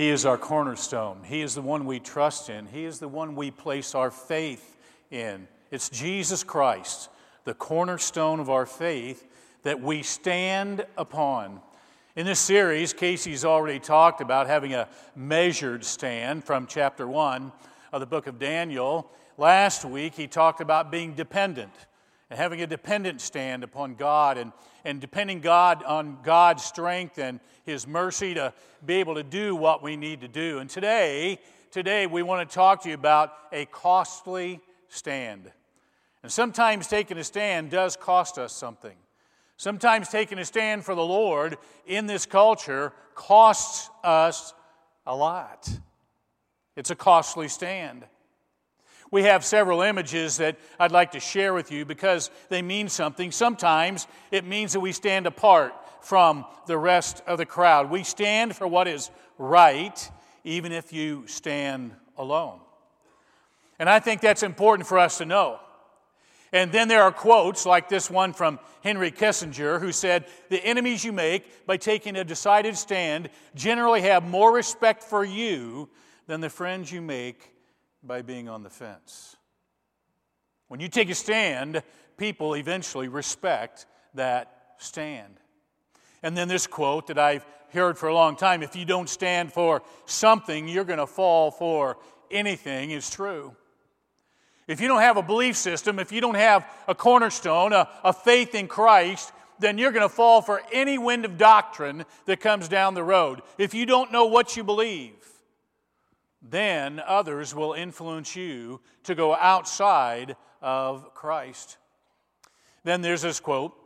He is our cornerstone. He is the one we trust in. He is the one we place our faith in. It's Jesus Christ, the cornerstone of our faith, that we stand upon. In this series, Casey's already talked about having a measured stand from chapter 1 of the book of Daniel. Last week, he talked about being dependent and having a dependent stand upon God and, and depending God on God's strength and His mercy to be able to do what we need to do. And today, today we want to talk to you about a costly stand. And sometimes taking a stand does cost us something. Sometimes taking a stand for the Lord in this culture costs us a lot. It's a costly stand. We have several images that I'd like to share with you because they mean something. Sometimes it means that we stand apart from the rest of the crowd. We stand for what is right, even if you stand alone. And I think that's important for us to know. And then there are quotes like this one from Henry Kissinger, who said, The enemies you make by taking a decided stand generally have more respect for you than the friends you make by being on the fence. When you take a stand, people eventually respect that stand. And then this quote that I've heard for a long time if you don't stand for something, you're going to fall for anything, is true. If you don't have a belief system, if you don't have a cornerstone, a, a faith in Christ, then you're going to fall for any wind of doctrine that comes down the road. If you don't know what you believe, then others will influence you to go outside of Christ. Then there's this quote.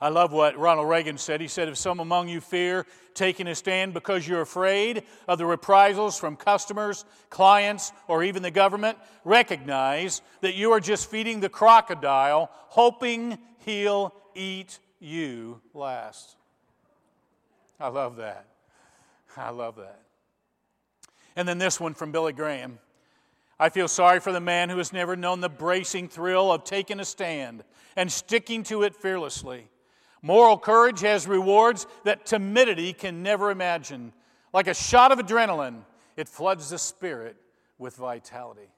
I love what Ronald Reagan said. He said, If some among you fear taking a stand because you're afraid of the reprisals from customers, clients, or even the government, recognize that you are just feeding the crocodile, hoping he'll eat you last. I love that. I love that. And then this one from Billy Graham. I feel sorry for the man who has never known the bracing thrill of taking a stand and sticking to it fearlessly. Moral courage has rewards that timidity can never imagine. Like a shot of adrenaline, it floods the spirit with vitality.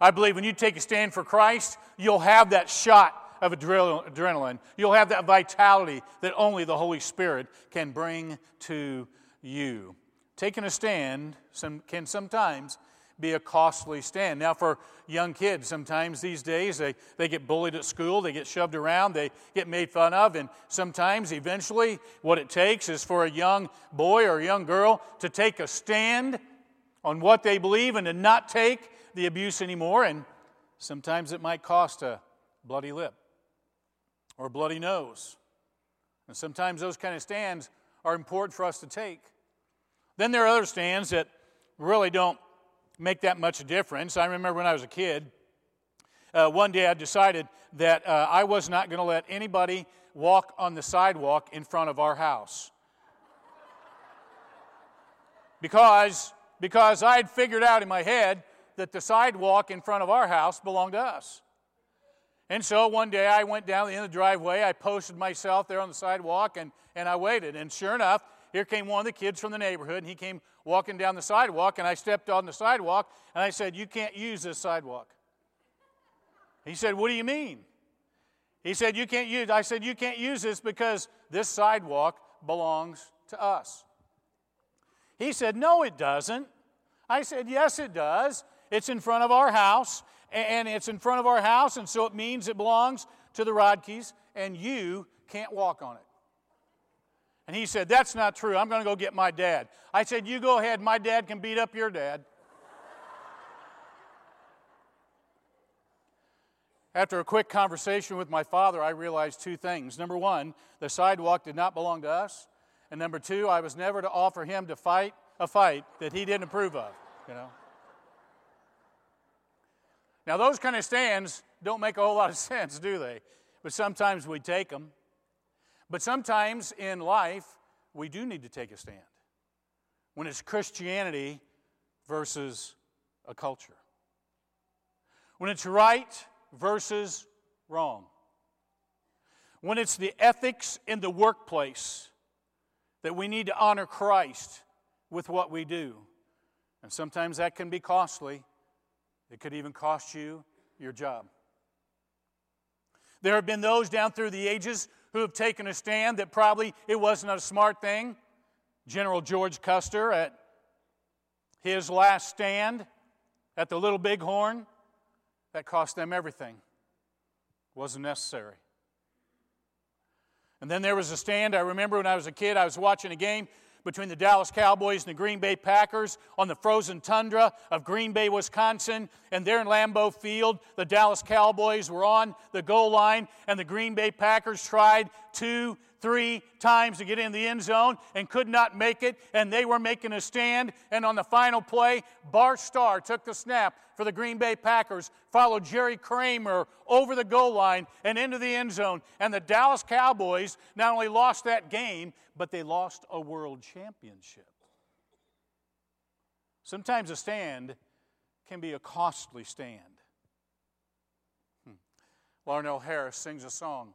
I believe when you take a stand for Christ, you'll have that shot of adrenaline. You'll have that vitality that only the Holy Spirit can bring to you taking a stand some, can sometimes be a costly stand. Now, for young kids, sometimes these days they, they get bullied at school, they get shoved around, they get made fun of, and sometimes eventually what it takes is for a young boy or a young girl to take a stand on what they believe and to not take the abuse anymore. And sometimes it might cost a bloody lip or a bloody nose. And sometimes those kind of stands are important for us to take. Then there are other stands that really don't make that much difference. I remember when I was a kid, uh, one day I decided that uh, I was not going to let anybody walk on the sidewalk in front of our house. because, because I had figured out in my head that the sidewalk in front of our house belonged to us. And so one day I went down the end of the driveway, I posted myself there on the sidewalk, and, and I waited. And sure enough, here came one of the kids from the neighborhood, and he came walking down the sidewalk, and I stepped on the sidewalk, and I said, You can't use this sidewalk. He said, What do you mean? He said, You can't use I said, You can't use this because this sidewalk belongs to us. He said, No, it doesn't. I said, Yes, it does. It's in front of our house, and it's in front of our house, and so it means it belongs to the Rodkeys, and you can't walk on it. And he said, That's not true. I'm going to go get my dad. I said, You go ahead. My dad can beat up your dad. After a quick conversation with my father, I realized two things. Number one, the sidewalk did not belong to us. And number two, I was never to offer him to fight a fight that he didn't approve of, you know. Now, those kind of stands don't make a whole lot of sense, do they? But sometimes we take them. But sometimes in life, we do need to take a stand when it's Christianity versus a culture, when it's right versus wrong, when it's the ethics in the workplace that we need to honor Christ with what we do. And sometimes that can be costly. It could even cost you your job. There have been those down through the ages who have taken a stand that probably it wasn't a smart thing. General George Custer at his last stand at the Little Bighorn, that cost them everything. Wasn't necessary. And then there was a stand. I remember when I was a kid, I was watching a game between the Dallas Cowboys and the Green Bay Packers on the frozen tundra of Green Bay, Wisconsin. And there in Lambeau Field, the Dallas Cowboys were on the goal line, and the Green Bay Packers tried two, three times to get in the end zone and could not make it, and they were making a stand. And on the final play, Bart Starr took the snap for the Green Bay Packers, followed Jerry Kramer over the goal line and into the end zone. And the Dallas Cowboys not only lost that game, but they lost a world championship. Sometimes a stand can be a costly stand. Hmm. Larnelle Harris sings a song.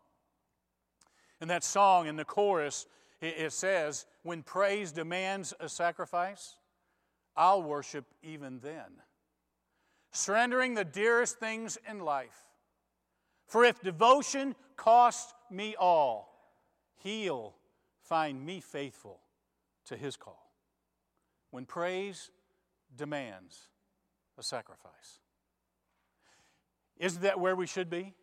In that song, in the chorus, it says, When praise demands a sacrifice, I'll worship even then, surrendering the dearest things in life. For if devotion costs me all, He'll find me faithful to His call. When praise demands a sacrifice. Isn't that where we should be?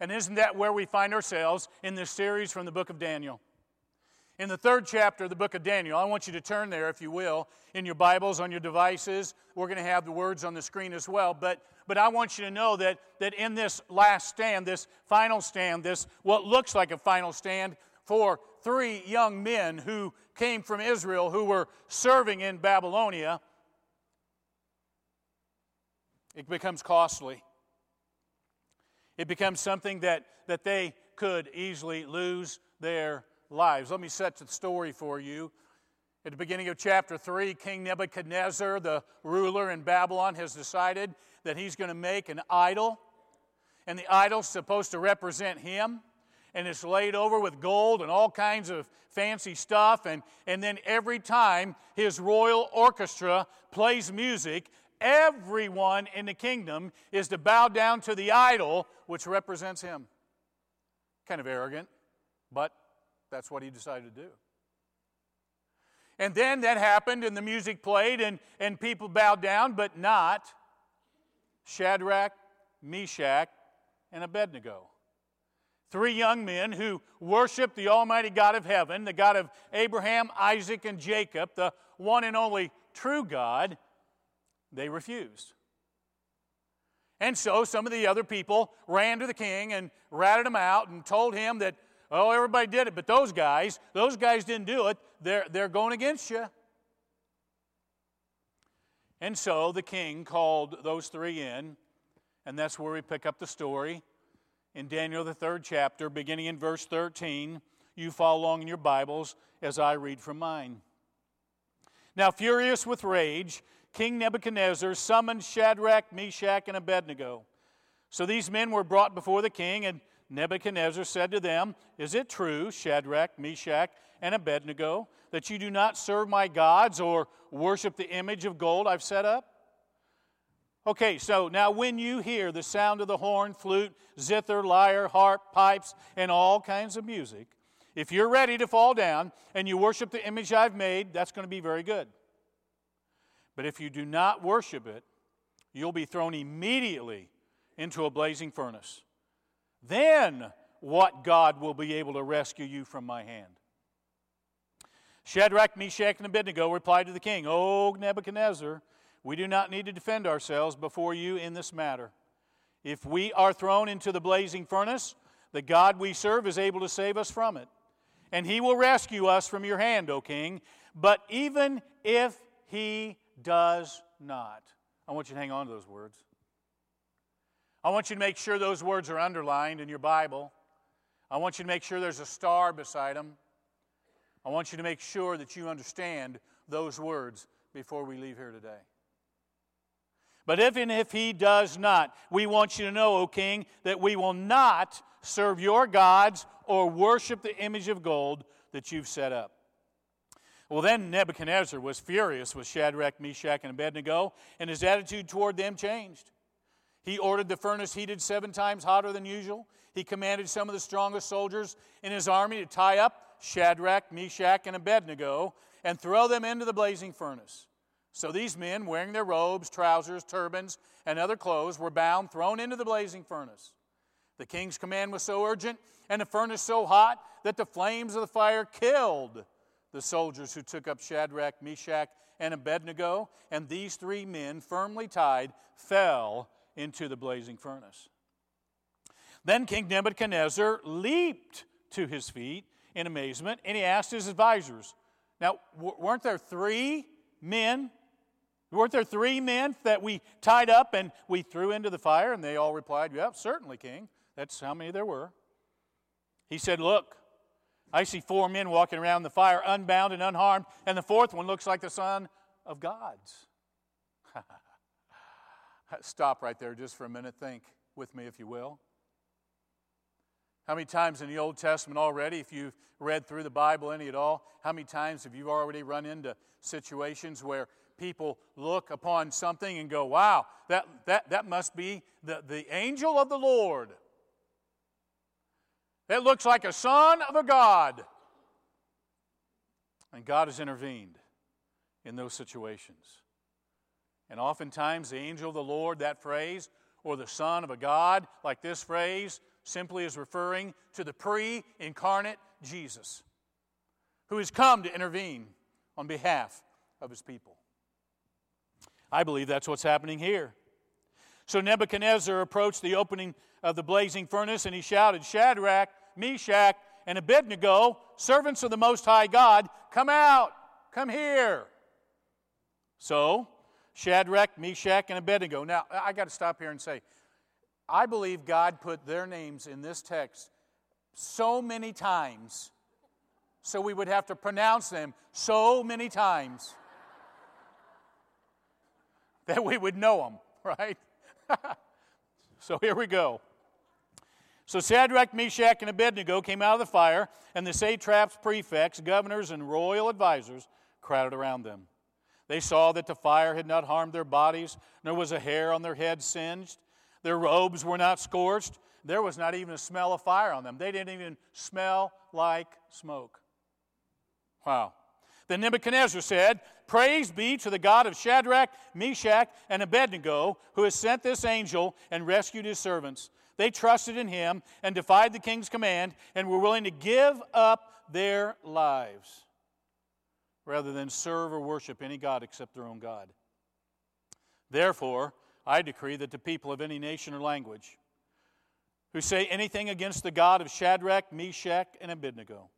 And isn't that where we find ourselves in this series from the book of Daniel? In the third chapter of the book of Daniel, I want you to turn there, if you will, in your Bibles, on your devices. We're going to have the words on the screen as well. But, but I want you to know that, that in this last stand, this final stand, this what looks like a final stand for three young men who came from Israel who were serving in Babylonia, it becomes costly. It becomes something that, that they could easily lose their lives. Let me set the story for you. At the beginning of chapter 3, King Nebuchadnezzar, the ruler in Babylon, has decided that he's going to make an idol. And the idol's supposed to represent him. And it's laid over with gold and all kinds of fancy stuff. And, and then every time his royal orchestra plays music, everyone in the kingdom is to bow down to the idol which represents him. Kind of arrogant, but that's what he decided to do. And then that happened, and the music played, and, and people bowed down, but not Shadrach, Meshach, and Abednego. Three young men who worshiped the Almighty God of heaven, the God of Abraham, Isaac, and Jacob, the one and only true God, they refused. And so some of the other people ran to the king and ratted him out and told him that, oh, everybody did it, but those guys, those guys didn't do it. They're, they're going against you. And so the king called those three in, and that's where we pick up the story in Daniel, the third chapter, beginning in verse 13. You follow along in your Bibles as I read from mine. Now, furious with rage, King Nebuchadnezzar summoned Shadrach, Meshach, and Abednego. So these men were brought before the king, and Nebuchadnezzar said to them, Is it true, Shadrach, Meshach, and Abednego, that you do not serve my gods or worship the image of gold I've set up? Okay, so now when you hear the sound of the horn, flute, zither, lyre, harp, pipes, and all kinds of music, if you're ready to fall down and you worship the image I've made, that's going to be very good. But if you do not worship it, you'll be thrown immediately into a blazing furnace. Then what God will be able to rescue you from my hand? Shadrach, Meshach, and Abednego replied to the king, O Nebuchadnezzar, we do not need to defend ourselves before you in this matter. If we are thrown into the blazing furnace, the God we serve is able to save us from it. And he will rescue us from your hand, O king. But even if he does not. I want you to hang on to those words. I want you to make sure those words are underlined in your Bible. I want you to make sure there's a star beside them. I want you to make sure that you understand those words before we leave here today. But even if he does not, we want you to know, O king, that we will not serve your gods or worship the image of gold that you've set up. Well, then Nebuchadnezzar was furious with Shadrach, Meshach, and Abednego, and his attitude toward them changed. He ordered the furnace heated seven times hotter than usual. He commanded some of the strongest soldiers in his army to tie up Shadrach, Meshach, and Abednego and throw them into the blazing furnace. So these men, wearing their robes, trousers, turbans, and other clothes, were bound, thrown into the blazing furnace. The king's command was so urgent and the furnace so hot that the flames of the fire killed the soldiers who took up Shadrach, Meshach, and Abednego, and these three men, firmly tied, fell into the blazing furnace. Then King Nebuchadnezzar leaped to his feet in amazement, and he asked his advisors, Now, weren't there three men? Weren't there three men that we tied up and we threw into the fire? And they all replied, Yep, certainly, King. That's how many there were. He said, Look, I see four men walking around the fire, unbound and unharmed, and the fourth one looks like the Son of God's. Stop right there just for a minute. Think with me, if you will. How many times in the Old Testament already, if you've read through the Bible any at all, how many times have you already run into situations where people look upon something and go, wow, that, that, that must be the, the angel of the Lord? It looks like a son of a God. And God has intervened in those situations. And oftentimes, the angel of the Lord, that phrase, or the son of a God, like this phrase, simply is referring to the pre incarnate Jesus, who has come to intervene on behalf of his people. I believe that's what's happening here. So Nebuchadnezzar approached the opening of the blazing furnace and he shouted, Shadrach, Meshach, and Abednego, servants of the Most High God, come out, come here. So, Shadrach, Meshach, and Abednego. Now, I got to stop here and say, I believe God put their names in this text so many times, so we would have to pronounce them so many times that we would know them, right? so here we go. So Shadrach, Meshach, and Abednego came out of the fire, and the satraps, prefects, governors, and royal advisers crowded around them. They saw that the fire had not harmed their bodies, nor was a hair on their heads singed. Their robes were not scorched. There was not even a smell of fire on them. They didn't even smell like smoke. Wow. Then Nebuchadnezzar said, Praise be to the God of Shadrach, Meshach, and Abednego, who has sent this angel and rescued his servants. They trusted in him and defied the king's command and were willing to give up their lives rather than serve or worship any God except their own God. Therefore, I decree that the people of any nation or language who say anything against the God of Shadrach, Meshach, and Abednego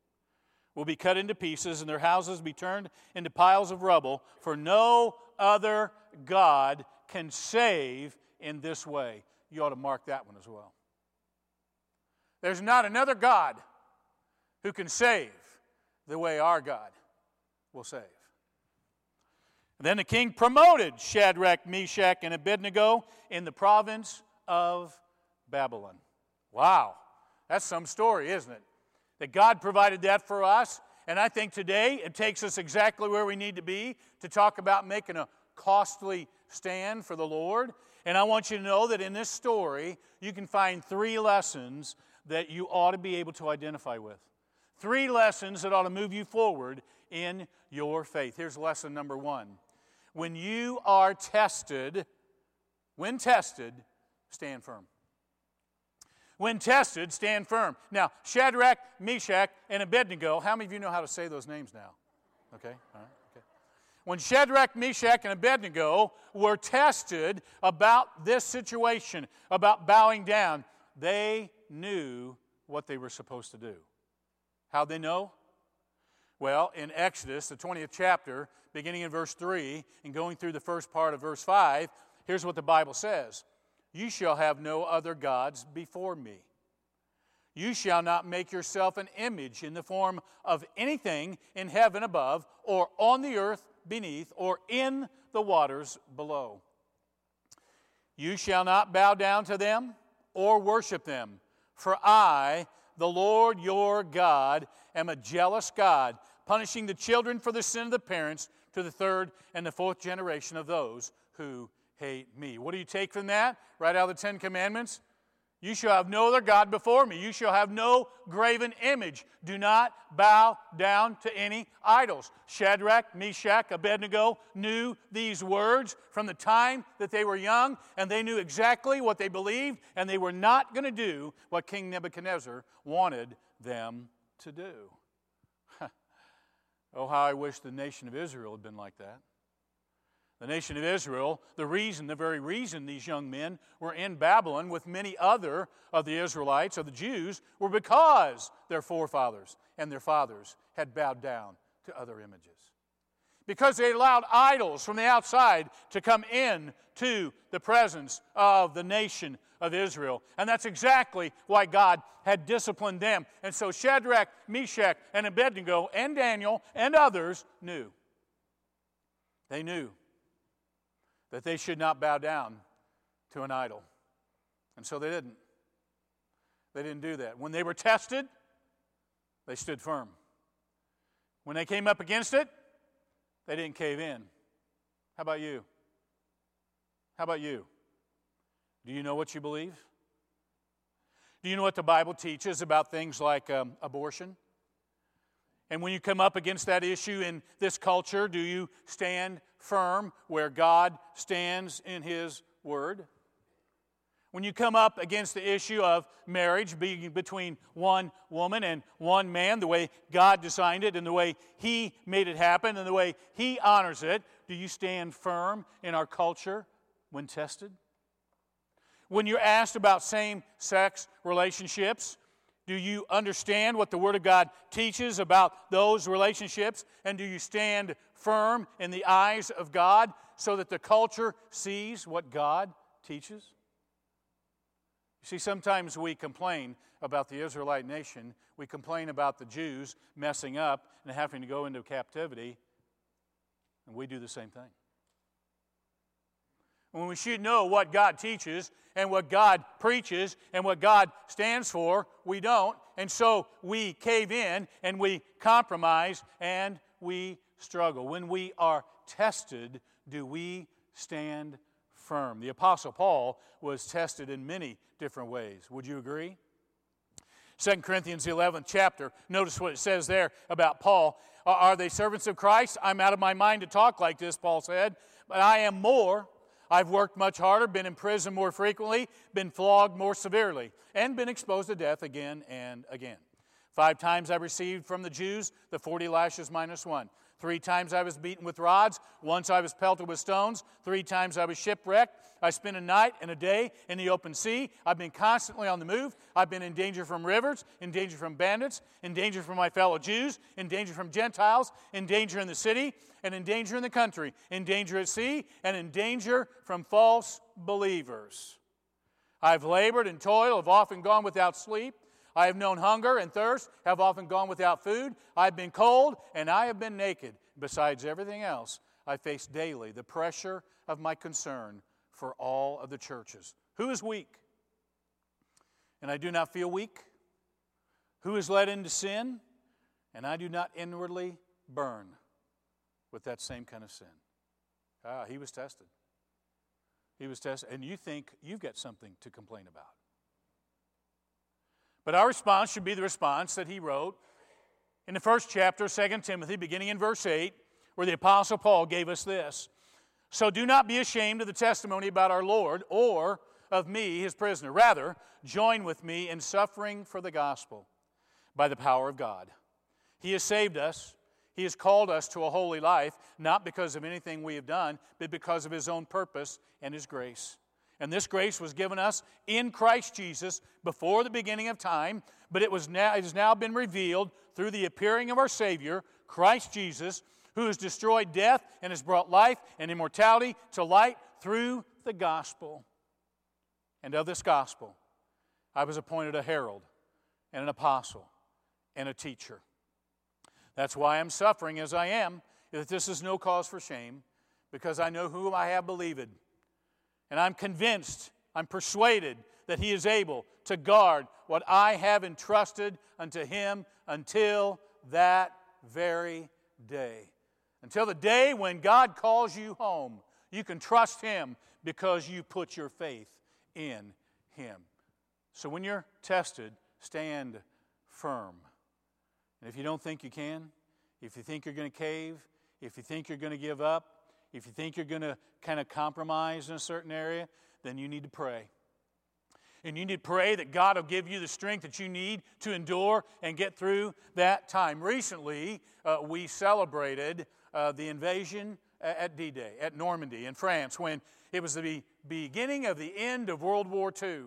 will be cut into pieces and their houses be turned into piles of rubble, for no other God can save in this way. You ought to mark that one as well. There's not another God who can save the way our God will save. And then the king promoted Shadrach, Meshach, and Abednego in the province of Babylon. Wow, that's some story, isn't it? That God provided that for us. And I think today it takes us exactly where we need to be to talk about making a costly stand for the Lord. And I want you to know that in this story, you can find three lessons that you ought to be able to identify with. Three lessons that ought to move you forward in your faith. Here's lesson number one. When you are tested, when tested, stand firm. When tested, stand firm. Now, Shadrach, Meshach, and Abednego, how many of you know how to say those names now? Okay, all right when Shadrach, Meshach, and Abednego were tested about this situation, about bowing down, they knew what they were supposed to do. How'd they know? Well, in Exodus, the 20th chapter, beginning in verse 3 and going through the first part of verse 5, here's what the Bible says You shall have no other gods before me. You shall not make yourself an image in the form of anything in heaven above, or on the earth beneath or in the waters below. You shall not bow down to them or worship them, for I, the Lord your God, am a jealous God, punishing the children for the sin of the parents to the third and the fourth generation of those who hate me. What do you take from that? Right out of the Ten Commandments? You shall have no other God before me. You shall have no graven image. Do not bow down to any idols. Shadrach, Meshach, Abednego knew these words from the time that they were young, and they knew exactly what they believed, and they were not going to do what King Nebuchadnezzar wanted them to do. oh, how I wish the nation of Israel had been like that. The nation of Israel, the reason, the very reason these young men were in Babylon with many other of the Israelites, of the Jews, were because their forefathers and their fathers had bowed down to other images. Because they allowed idols from the outside to come in to the presence of the nation of Israel. And that's exactly why God had disciplined them. And so Shadrach, Meshach, and Abednego, and Daniel, and others knew. They knew that they should not bow down to an idol. And so they didn't. They didn't do that. When they were tested, they stood firm. When they came up against it, they didn't cave in. How about you? How about you? Do you know what you believe? Do you know what the Bible teaches about things like um, abortion? And when you come up against that issue in this culture, do you stand firm where God stands in His Word? When you come up against the issue of marriage being between one woman and one man, the way God designed it and the way He made it happen and the way He honors it, do you stand firm in our culture when tested? When you're asked about same sex relationships, do you understand what the Word of God teaches about those relationships? And do you stand firm in the eyes of God so that the culture sees what God teaches? You see, sometimes we complain about the Israelite nation. We complain about the Jews messing up and having to go into captivity. And we do the same thing when we should know what God teaches and what God preaches and what God stands for, we don't. And so we cave in and we compromise and we struggle. When we are tested, do we stand firm? The Apostle Paul was tested in many different ways. Would you agree? 2 Corinthians, the 11th chapter. Notice what it says there about Paul. Are they servants of Christ? I'm out of my mind to talk like this, Paul said, but I am more I've worked much harder, been in prison more frequently, been flogged more severely, and been exposed to death again and again. Five times I received from the Jews the 40 lashes minus one. Three times I was beaten with rods. Once I was pelted with stones. Three times I was shipwrecked. I spent a night and a day in the open sea. I've been constantly on the move. I've been in danger from rivers, in danger from bandits, in danger from my fellow Jews, in danger from Gentiles, in danger in the city, and in danger in the country, in danger at sea, and in danger from false believers. I've labored and toiled, have often gone without sleep. I have known hunger and thirst, have often gone without food. I've been cold, and I have been naked. Besides everything else, I face daily the pressure of my concern for all of the churches. Who is weak? And I do not feel weak. Who is led into sin? And I do not inwardly burn with that same kind of sin. Ah, he was tested. He was tested. And you think you've got something to complain about. But our response should be the response that he wrote in the first chapter, 2 Timothy, beginning in verse 8, where the Apostle Paul gave us this. So do not be ashamed of the testimony about our Lord or of me, his prisoner. Rather, join with me in suffering for the gospel by the power of God. He has saved us. He has called us to a holy life, not because of anything we have done, but because of his own purpose and his grace. And this grace was given us in Christ Jesus before the beginning of time, but it, was now, it has now been revealed through the appearing of our Savior, Christ Jesus, who has destroyed death and has brought life and immortality to light through the gospel. And of this gospel, I was appointed a herald and an apostle and a teacher. That's why I'm suffering as I am, that this is no cause for shame, because I know whom I have believed and I'm convinced, I'm persuaded that He is able to guard what I have entrusted unto Him until that very day. Until the day when God calls you home, you can trust Him because you put your faith in Him. So when you're tested, stand firm. And if you don't think you can, if you think you're going to cave, if you think you're going to give up, if you think you're going to kind of compromise in a certain area, then you need to pray. And you need to pray that God will give you the strength that you need to endure and get through that time. Recently, uh, we celebrated uh, the invasion at D Day, at Normandy in France, when it was the beginning of the end of World War II.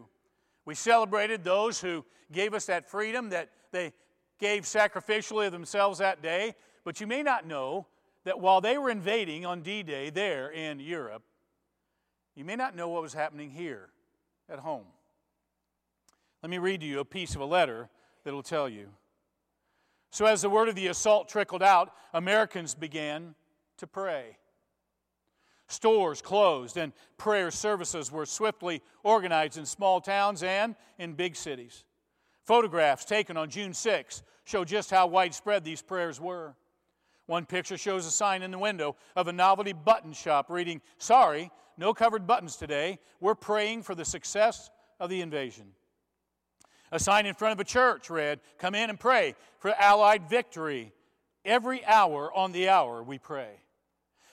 We celebrated those who gave us that freedom that they gave sacrificially of themselves that day. But you may not know that while they were invading on D Day there in Europe, you may not know what was happening here at home. Let me read to you a piece of a letter that will tell you. So, as the word of the assault trickled out, Americans began to pray. Stores closed, and prayer services were swiftly organized in small towns and in big cities. Photographs taken on June 6 show just how widespread these prayers were. One picture shows a sign in the window of a novelty button shop reading, Sorry, no covered buttons today. We're praying for the success of the invasion. A sign in front of a church read, Come in and pray for Allied victory. Every hour on the hour we pray.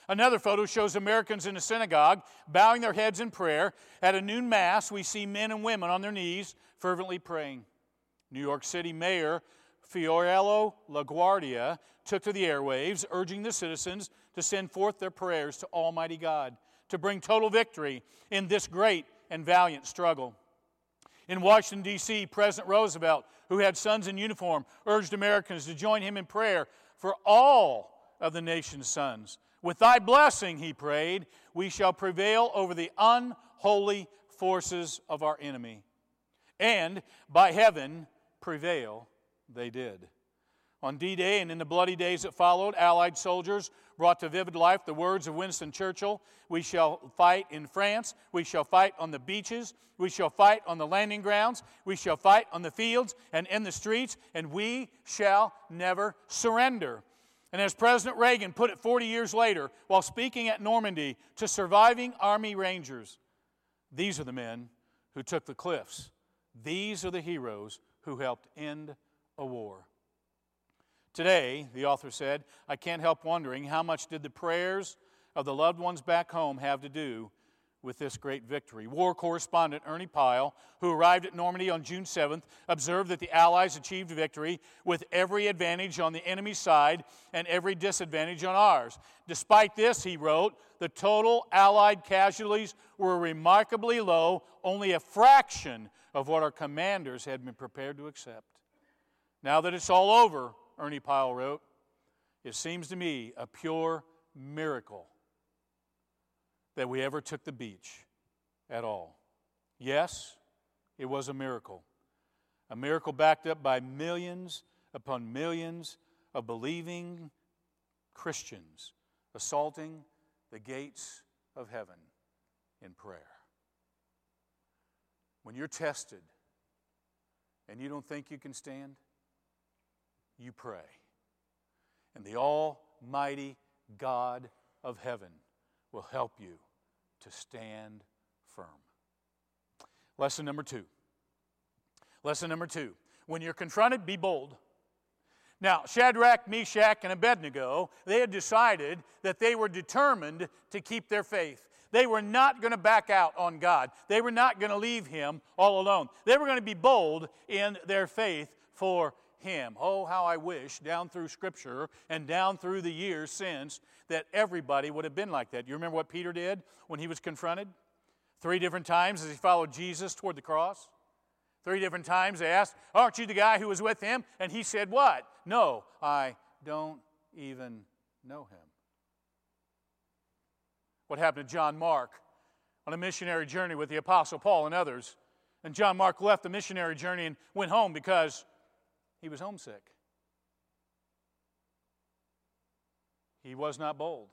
Another photo shows Americans in a synagogue bowing their heads in prayer. At a noon mass, we see men and women on their knees fervently praying. New York City Mayor Fiorello LaGuardia took to the airwaves, urging the citizens to send forth their prayers to Almighty God to bring total victory in this great and valiant struggle. In Washington, D.C., President Roosevelt, who had sons in uniform, urged Americans to join him in prayer for all of the nation's sons. With thy blessing, he prayed, we shall prevail over the unholy forces of our enemy. And by heaven, prevail they did. On D Day and in the bloody days that followed, Allied soldiers brought to vivid life the words of Winston Churchill We shall fight in France, we shall fight on the beaches, we shall fight on the landing grounds, we shall fight on the fields and in the streets, and we shall never surrender. And as President Reagan put it 40 years later while speaking at Normandy to surviving Army Rangers, these are the men who took the cliffs. These are the heroes who helped end a war. Today, the author said, I can't help wondering how much did the prayers of the loved ones back home have to do with this great victory. War correspondent Ernie Pyle, who arrived at Normandy on June 7th, observed that the Allies achieved victory with every advantage on the enemy's side and every disadvantage on ours. Despite this, he wrote, the total Allied casualties were remarkably low, only a fraction of what our commanders had been prepared to accept. Now that it's all over, Ernie Pyle wrote, it seems to me a pure miracle that we ever took the beach at all. Yes, it was a miracle. A miracle backed up by millions upon millions of believing Christians assaulting the gates of heaven in prayer. When you're tested and you don't think you can stand, you pray. And the Almighty God of heaven will help you to stand firm. Lesson number two. Lesson number two. When you're confronted, be bold. Now, Shadrach, Meshach, and Abednego, they had decided that they were determined to keep their faith. They were not going to back out on God. They were not going to leave Him all alone. They were going to be bold in their faith for him. Oh, how I wish down through Scripture and down through the years since that everybody would have been like that. You remember what Peter did when he was confronted? Three different times as he followed Jesus toward the cross. Three different times they asked, Aren't you the guy who was with him? And he said, What? No, I don't even know him. What happened to John Mark on a missionary journey with the Apostle Paul and others? And John Mark left the missionary journey and went home because he was homesick. He was not bold.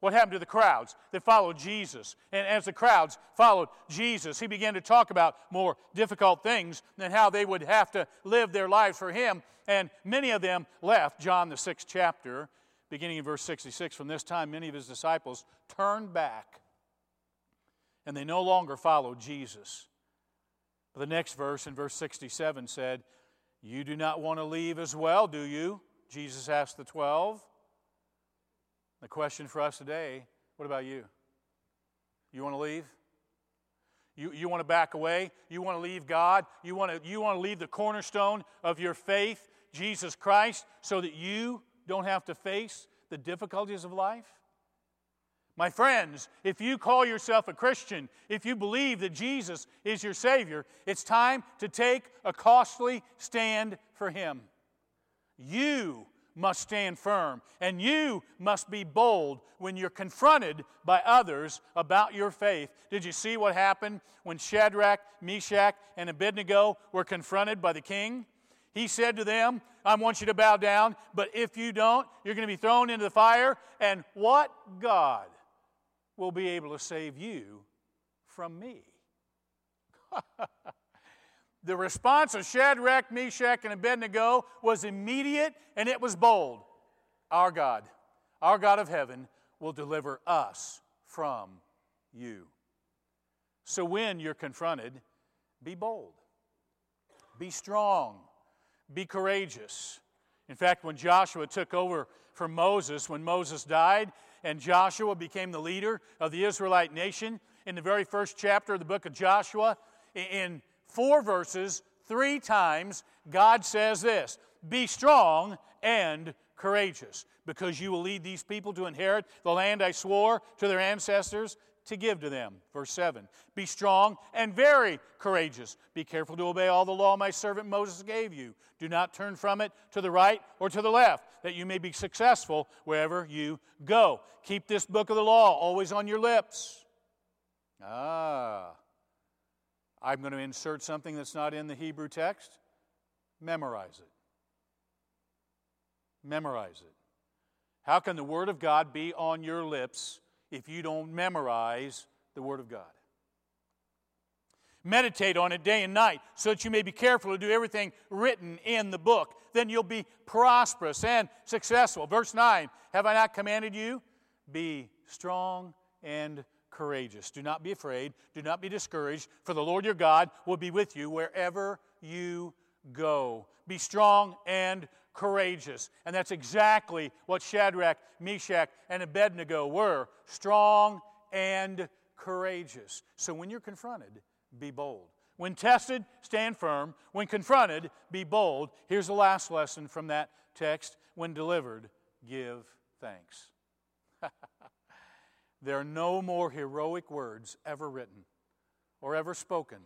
What happened to the crowds that followed Jesus? And as the crowds followed Jesus, he began to talk about more difficult things and how they would have to live their lives for him. And many of them left. John, the sixth chapter, beginning in verse 66, from this time, many of his disciples turned back and they no longer followed Jesus. But the next verse, in verse 67, said, You do not want to leave as well, do you? Jesus asked the twelve. The question for us today what about you? You want to leave? You, you want to back away? You want to leave God? You want to, you want to leave the cornerstone of your faith, Jesus Christ, so that you don't have to face the difficulties of life? My friends, if you call yourself a Christian, if you believe that Jesus is your Savior, it's time to take a costly stand for Him. You must stand firm, and you must be bold when you're confronted by others about your faith. Did you see what happened when Shadrach, Meshach, and Abednego were confronted by the king? He said to them, I want you to bow down, but if you don't, you're going to be thrown into the fire. And what God will be able to save you from me? The response of Shadrach, Meshach, and Abednego was immediate and it was bold. Our God, our God of heaven, will deliver us from you. So when you're confronted, be bold, be strong, be courageous. In fact, when Joshua took over from Moses, when Moses died, and Joshua became the leader of the Israelite nation, in the very first chapter of the book of Joshua, in four verses, three times, God says this Be strong and courageous, because you will lead these people to inherit the land I swore to their ancestors to give to them. Verse 7 Be strong and very courageous. Be careful to obey all the law my servant Moses gave you. Do not turn from it to the right or to the left, that you may be successful wherever you go. Keep this book of the law always on your lips. Ah, I'm going to insert something that's not in the Hebrew text. Memorize it. Memorize it. How can the Word of God be on your lips if you don't memorize the Word of God? Meditate on it day and night so that you may be careful to do everything written in the book. Then you'll be prosperous and successful. Verse 9 Have I not commanded you? Be strong and courageous. Do not be afraid. Do not be discouraged, for the Lord your God will be with you wherever you go. Be strong and courageous. And that's exactly what Shadrach, Meshach, and Abednego were strong and courageous. So when you're confronted, be bold. When tested, stand firm. When confronted, be bold. Here's the last lesson from that text. When delivered, give thanks. There are no more heroic words ever written or ever spoken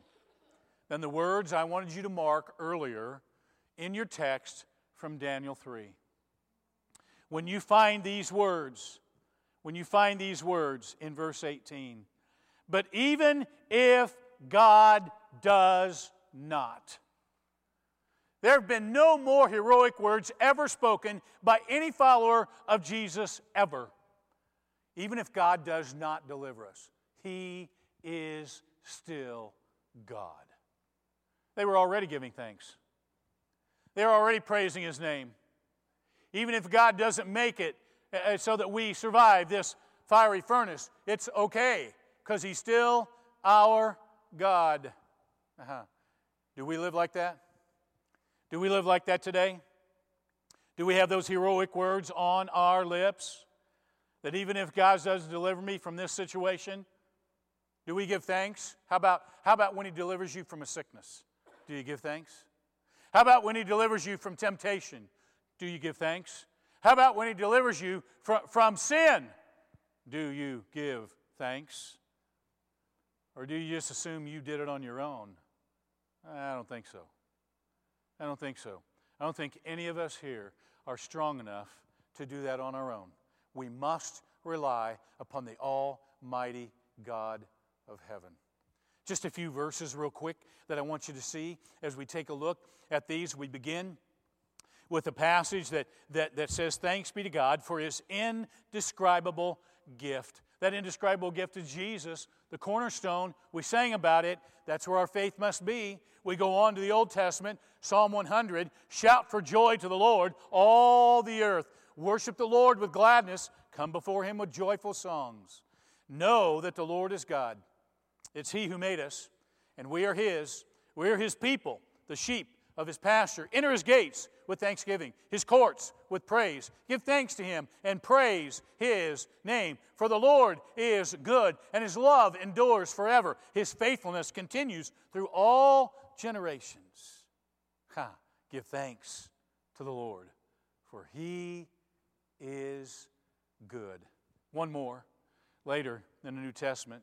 than the words I wanted you to mark earlier in your text from Daniel 3. When you find these words, when you find these words in verse 18, but even if God does not. There have been no more heroic words ever spoken by any follower of Jesus ever. Even if God does not deliver us, He is still God. They were already giving thanks, they were already praising His name. Even if God doesn't make it uh, uh, so that we survive this fiery furnace, it's okay because He's still our God. Uh-huh. Do we live like that? Do we live like that today? Do we have those heroic words on our lips? That even if God doesn't deliver me from this situation, do we give thanks? How about, how about when He delivers you from a sickness? Do you give thanks? How about when He delivers you from temptation? Do you give thanks? How about when He delivers you from, from sin? Do you give thanks? Or do you just assume you did it on your own? I don't think so. I don't think so. I don't think any of us here are strong enough to do that on our own. We must rely upon the Almighty God of heaven. Just a few verses, real quick, that I want you to see as we take a look at these. We begin with a passage that, that, that says, Thanks be to God for his indescribable gift. That indescribable gift is Jesus, the cornerstone. We sang about it. That's where our faith must be. We go on to the Old Testament, Psalm 100 Shout for joy to the Lord, all the earth. Worship the Lord with gladness. Come before him with joyful songs. Know that the Lord is God. It's he who made us, and we are his. We are his people, the sheep of his pasture. Enter his gates with thanksgiving, his courts with praise. Give thanks to him and praise his name. For the Lord is good, and his love endures forever. His faithfulness continues through all generations. Ha! Give thanks to the Lord, for he is good. One more later in the New Testament.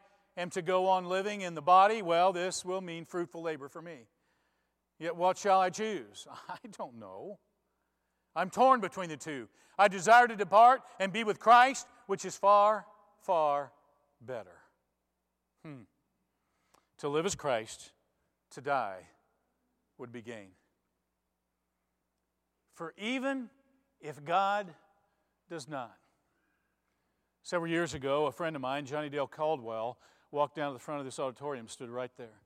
am to go on living in the body, well, this will mean fruitful labor for me. Yet what shall I choose? I don't know. I'm torn between the two. I desire to depart and be with Christ, which is far, far better. Hmm. To live as Christ, to die would be gain. For even if God does not. Several years ago, a friend of mine, Johnny Dale Caldwell, walked down to the front of this auditorium, stood right there.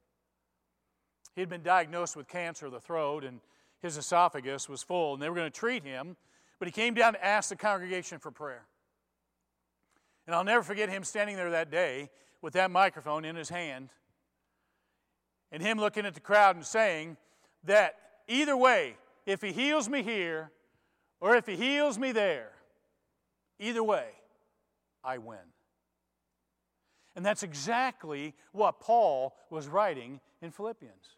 He had been diagnosed with cancer of the throat, and his esophagus was full, and they were going to treat him, but he came down to ask the congregation for prayer. And I'll never forget him standing there that day with that microphone in his hand, and him looking at the crowd and saying that either way, if he heals me here or if he heals me there, either way, I win. And that's exactly what Paul was writing in Philippians.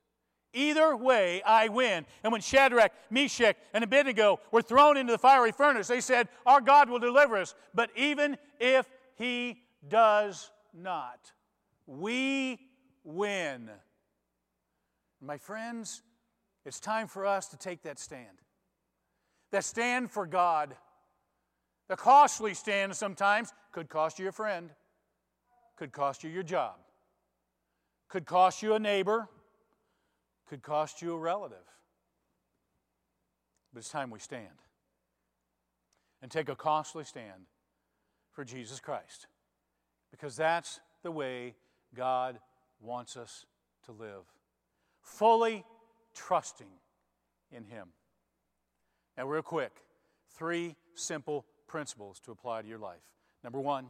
Either way, I win. And when Shadrach, Meshach, and Abednego were thrown into the fiery furnace, they said, Our God will deliver us. But even if he does not, we win. My friends, it's time for us to take that stand. That stand for God. The costly stand sometimes could cost you a friend, could cost you your job, could cost you a neighbor, could cost you a relative. But it's time we stand and take a costly stand for Jesus Christ because that's the way God wants us to live. Fully trusting in Him. Now, real quick, three simple principles to apply to your life. Number one,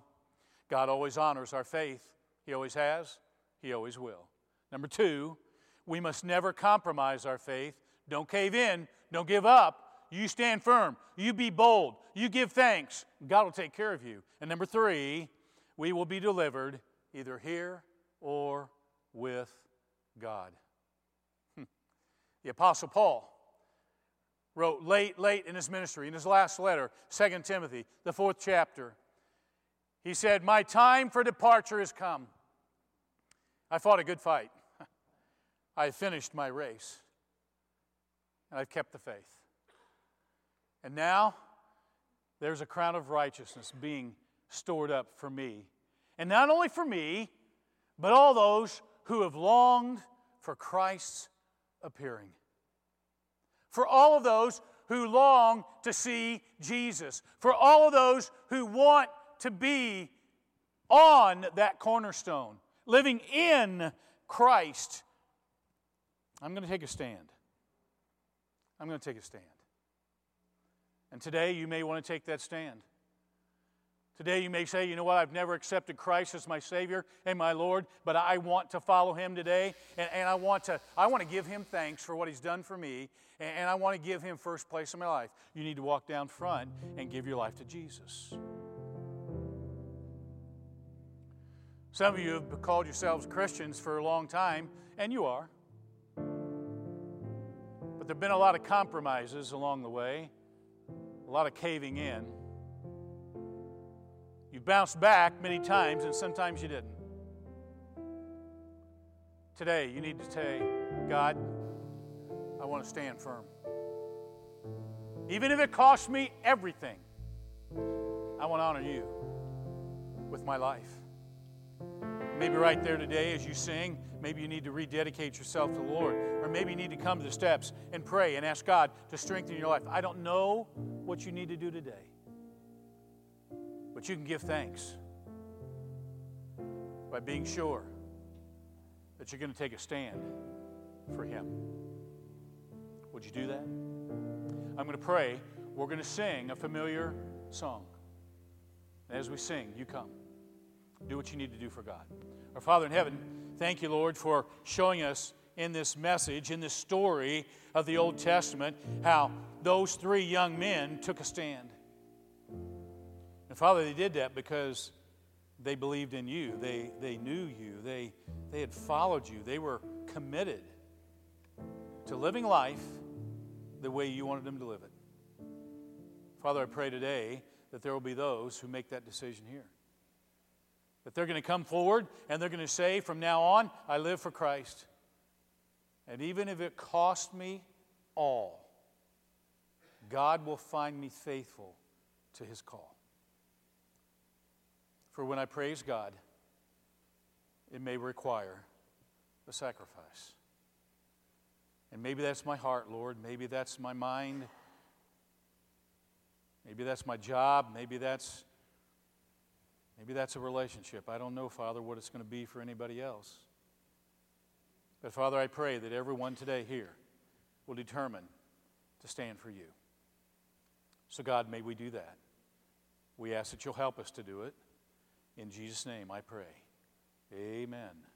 God always honors our faith. He always has, He always will. Number two, we must never compromise our faith. Don't cave in, don't give up. You stand firm, you be bold, you give thanks. God will take care of you. And number three, we will be delivered either here or with God. Hmm. The Apostle Paul wrote late, late in his ministry, in his last letter, 2 Timothy, the fourth chapter. He said, My time for departure has come. I fought a good fight. I finished my race. And I've kept the faith. And now there's a crown of righteousness being stored up for me. And not only for me, but all those who have longed for Christ's appearing. For all of those who long to see Jesus. For all of those who want to be on that cornerstone, living in Christ. I'm going to take a stand. I'm going to take a stand. And today you may want to take that stand. Today, you may say, you know what, I've never accepted Christ as my Savior and my Lord, but I want to follow Him today, and, and I, want to, I want to give Him thanks for what He's done for me, and, and I want to give Him first place in my life. You need to walk down front and give your life to Jesus. Some of you have called yourselves Christians for a long time, and you are. But there have been a lot of compromises along the way, a lot of caving in. You bounced back many times, and sometimes you didn't. Today, you need to say, God, I want to stand firm. Even if it costs me everything, I want to honor you with my life. Maybe right there today as you sing, maybe you need to rededicate yourself to the Lord. Or maybe you need to come to the steps and pray and ask God to strengthen your life. I don't know what you need to do today, but you can give thanks by being sure that you're going to take a stand for Him. Would you do that? I'm going to pray. We're going to sing a familiar song. As we sing, you come. Do what you need to do for God. Our Father in heaven, thank you, Lord, for showing us in this message, in this story of the Old Testament, how those three young men took a stand. And Father, they did that because they believed in you, they, they knew you, they, they had followed you, they were committed to living life the way you wanted them to live it. Father, I pray today that there will be those who make that decision here. That they're going to come forward and they're going to say, from now on, I live for Christ. And even if it cost me all, God will find me faithful to his call. For when I praise God, it may require a sacrifice. And maybe that's my heart, Lord. Maybe that's my mind. Maybe that's my job. Maybe that's maybe that's a relationship. I don't know, Father, what it's going to be for anybody else. But Father, I pray that everyone today here will determine to stand for you. So God, may we do that. We ask that you'll help us to do it. In Jesus' name I pray. Amen.